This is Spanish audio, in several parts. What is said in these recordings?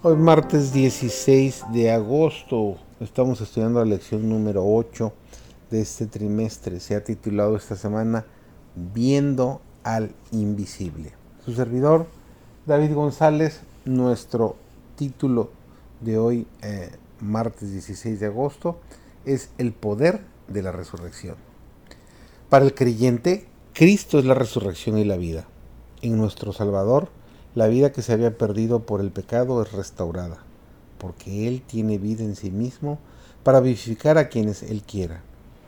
Hoy martes 16 de agosto estamos estudiando la lección número 8 de este trimestre. Se ha titulado esta semana Viendo al Invisible. Su servidor David González, nuestro título de hoy, eh, martes 16 de agosto, es El poder de la resurrección. Para el creyente, Cristo es la resurrección y la vida. En nuestro Salvador, la vida que se había perdido por el pecado es restaurada, porque Él tiene vida en sí mismo para vivificar a quienes Él quiera.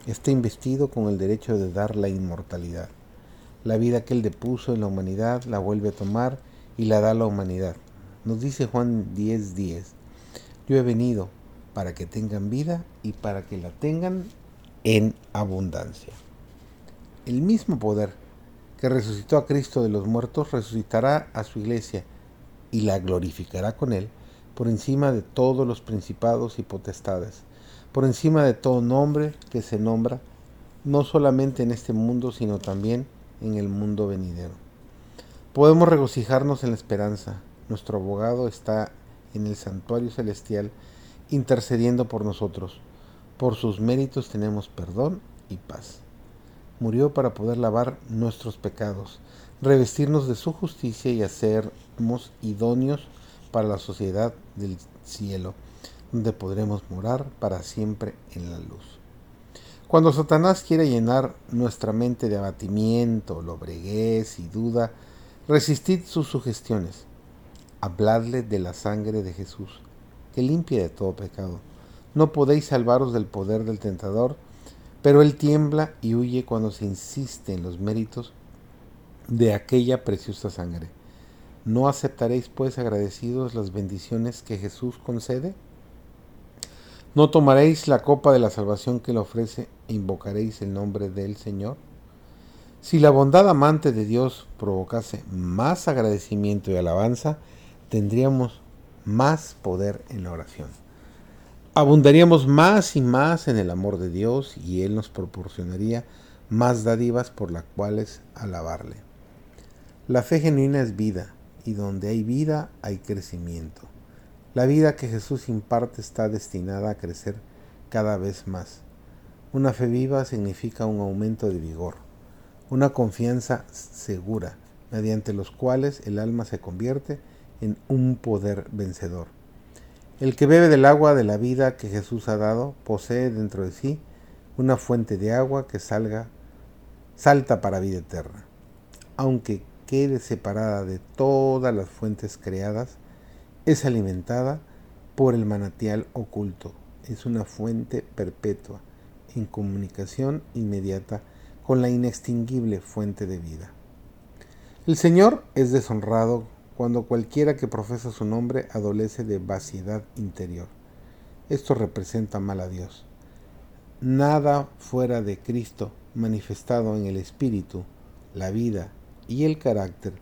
Está investido con el derecho de dar la inmortalidad. La vida que Él depuso en la humanidad la vuelve a tomar y la da a la humanidad. Nos dice Juan 10:10, 10, yo he venido para que tengan vida y para que la tengan en abundancia. El mismo poder que resucitó a Cristo de los muertos, resucitará a su iglesia y la glorificará con él por encima de todos los principados y potestades, por encima de todo nombre que se nombra, no solamente en este mundo, sino también en el mundo venidero. Podemos regocijarnos en la esperanza. Nuestro abogado está en el santuario celestial intercediendo por nosotros. Por sus méritos tenemos perdón y paz murió para poder lavar nuestros pecados, revestirnos de su justicia y hacernos idóneos para la sociedad del cielo, donde podremos morar para siempre en la luz. Cuando Satanás quiere llenar nuestra mente de abatimiento, lobreguez y duda, resistid sus sugestiones. Habladle de la sangre de Jesús, que limpia de todo pecado. No podéis salvaros del poder del tentador, pero él tiembla y huye cuando se insiste en los méritos de aquella preciosa sangre. ¿No aceptaréis pues agradecidos las bendiciones que Jesús concede? ¿No tomaréis la copa de la salvación que le ofrece e invocaréis el nombre del Señor? Si la bondad amante de Dios provocase más agradecimiento y alabanza, tendríamos más poder en la oración abundaríamos más y más en el amor de Dios y Él nos proporcionaría más dádivas por las cuales alabarle. La fe genuina es vida y donde hay vida hay crecimiento. La vida que Jesús imparte está destinada a crecer cada vez más. Una fe viva significa un aumento de vigor, una confianza segura, mediante los cuales el alma se convierte en un poder vencedor. El que bebe del agua de la vida que Jesús ha dado posee dentro de sí una fuente de agua que salga, salta para vida eterna. Aunque quede separada de todas las fuentes creadas, es alimentada por el manantial oculto. Es una fuente perpetua, en comunicación inmediata con la inextinguible fuente de vida. El Señor es deshonrado cuando cualquiera que profesa su nombre adolece de vaciedad interior. Esto representa mal a Dios. Nada fuera de Cristo manifestado en el Espíritu, la vida y el carácter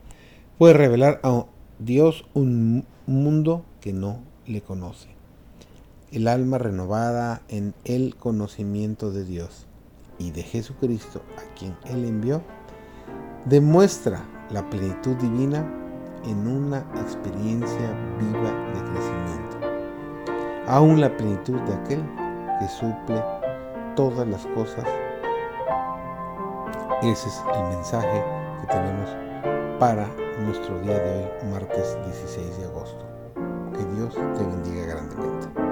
puede revelar a Dios un mundo que no le conoce. El alma renovada en el conocimiento de Dios y de Jesucristo, a quien Él envió, demuestra la plenitud divina en una experiencia viva de crecimiento, aún la plenitud de aquel que suple todas las cosas. Ese es el mensaje que tenemos para nuestro día de hoy, martes 16 de agosto. Que Dios te bendiga grandemente.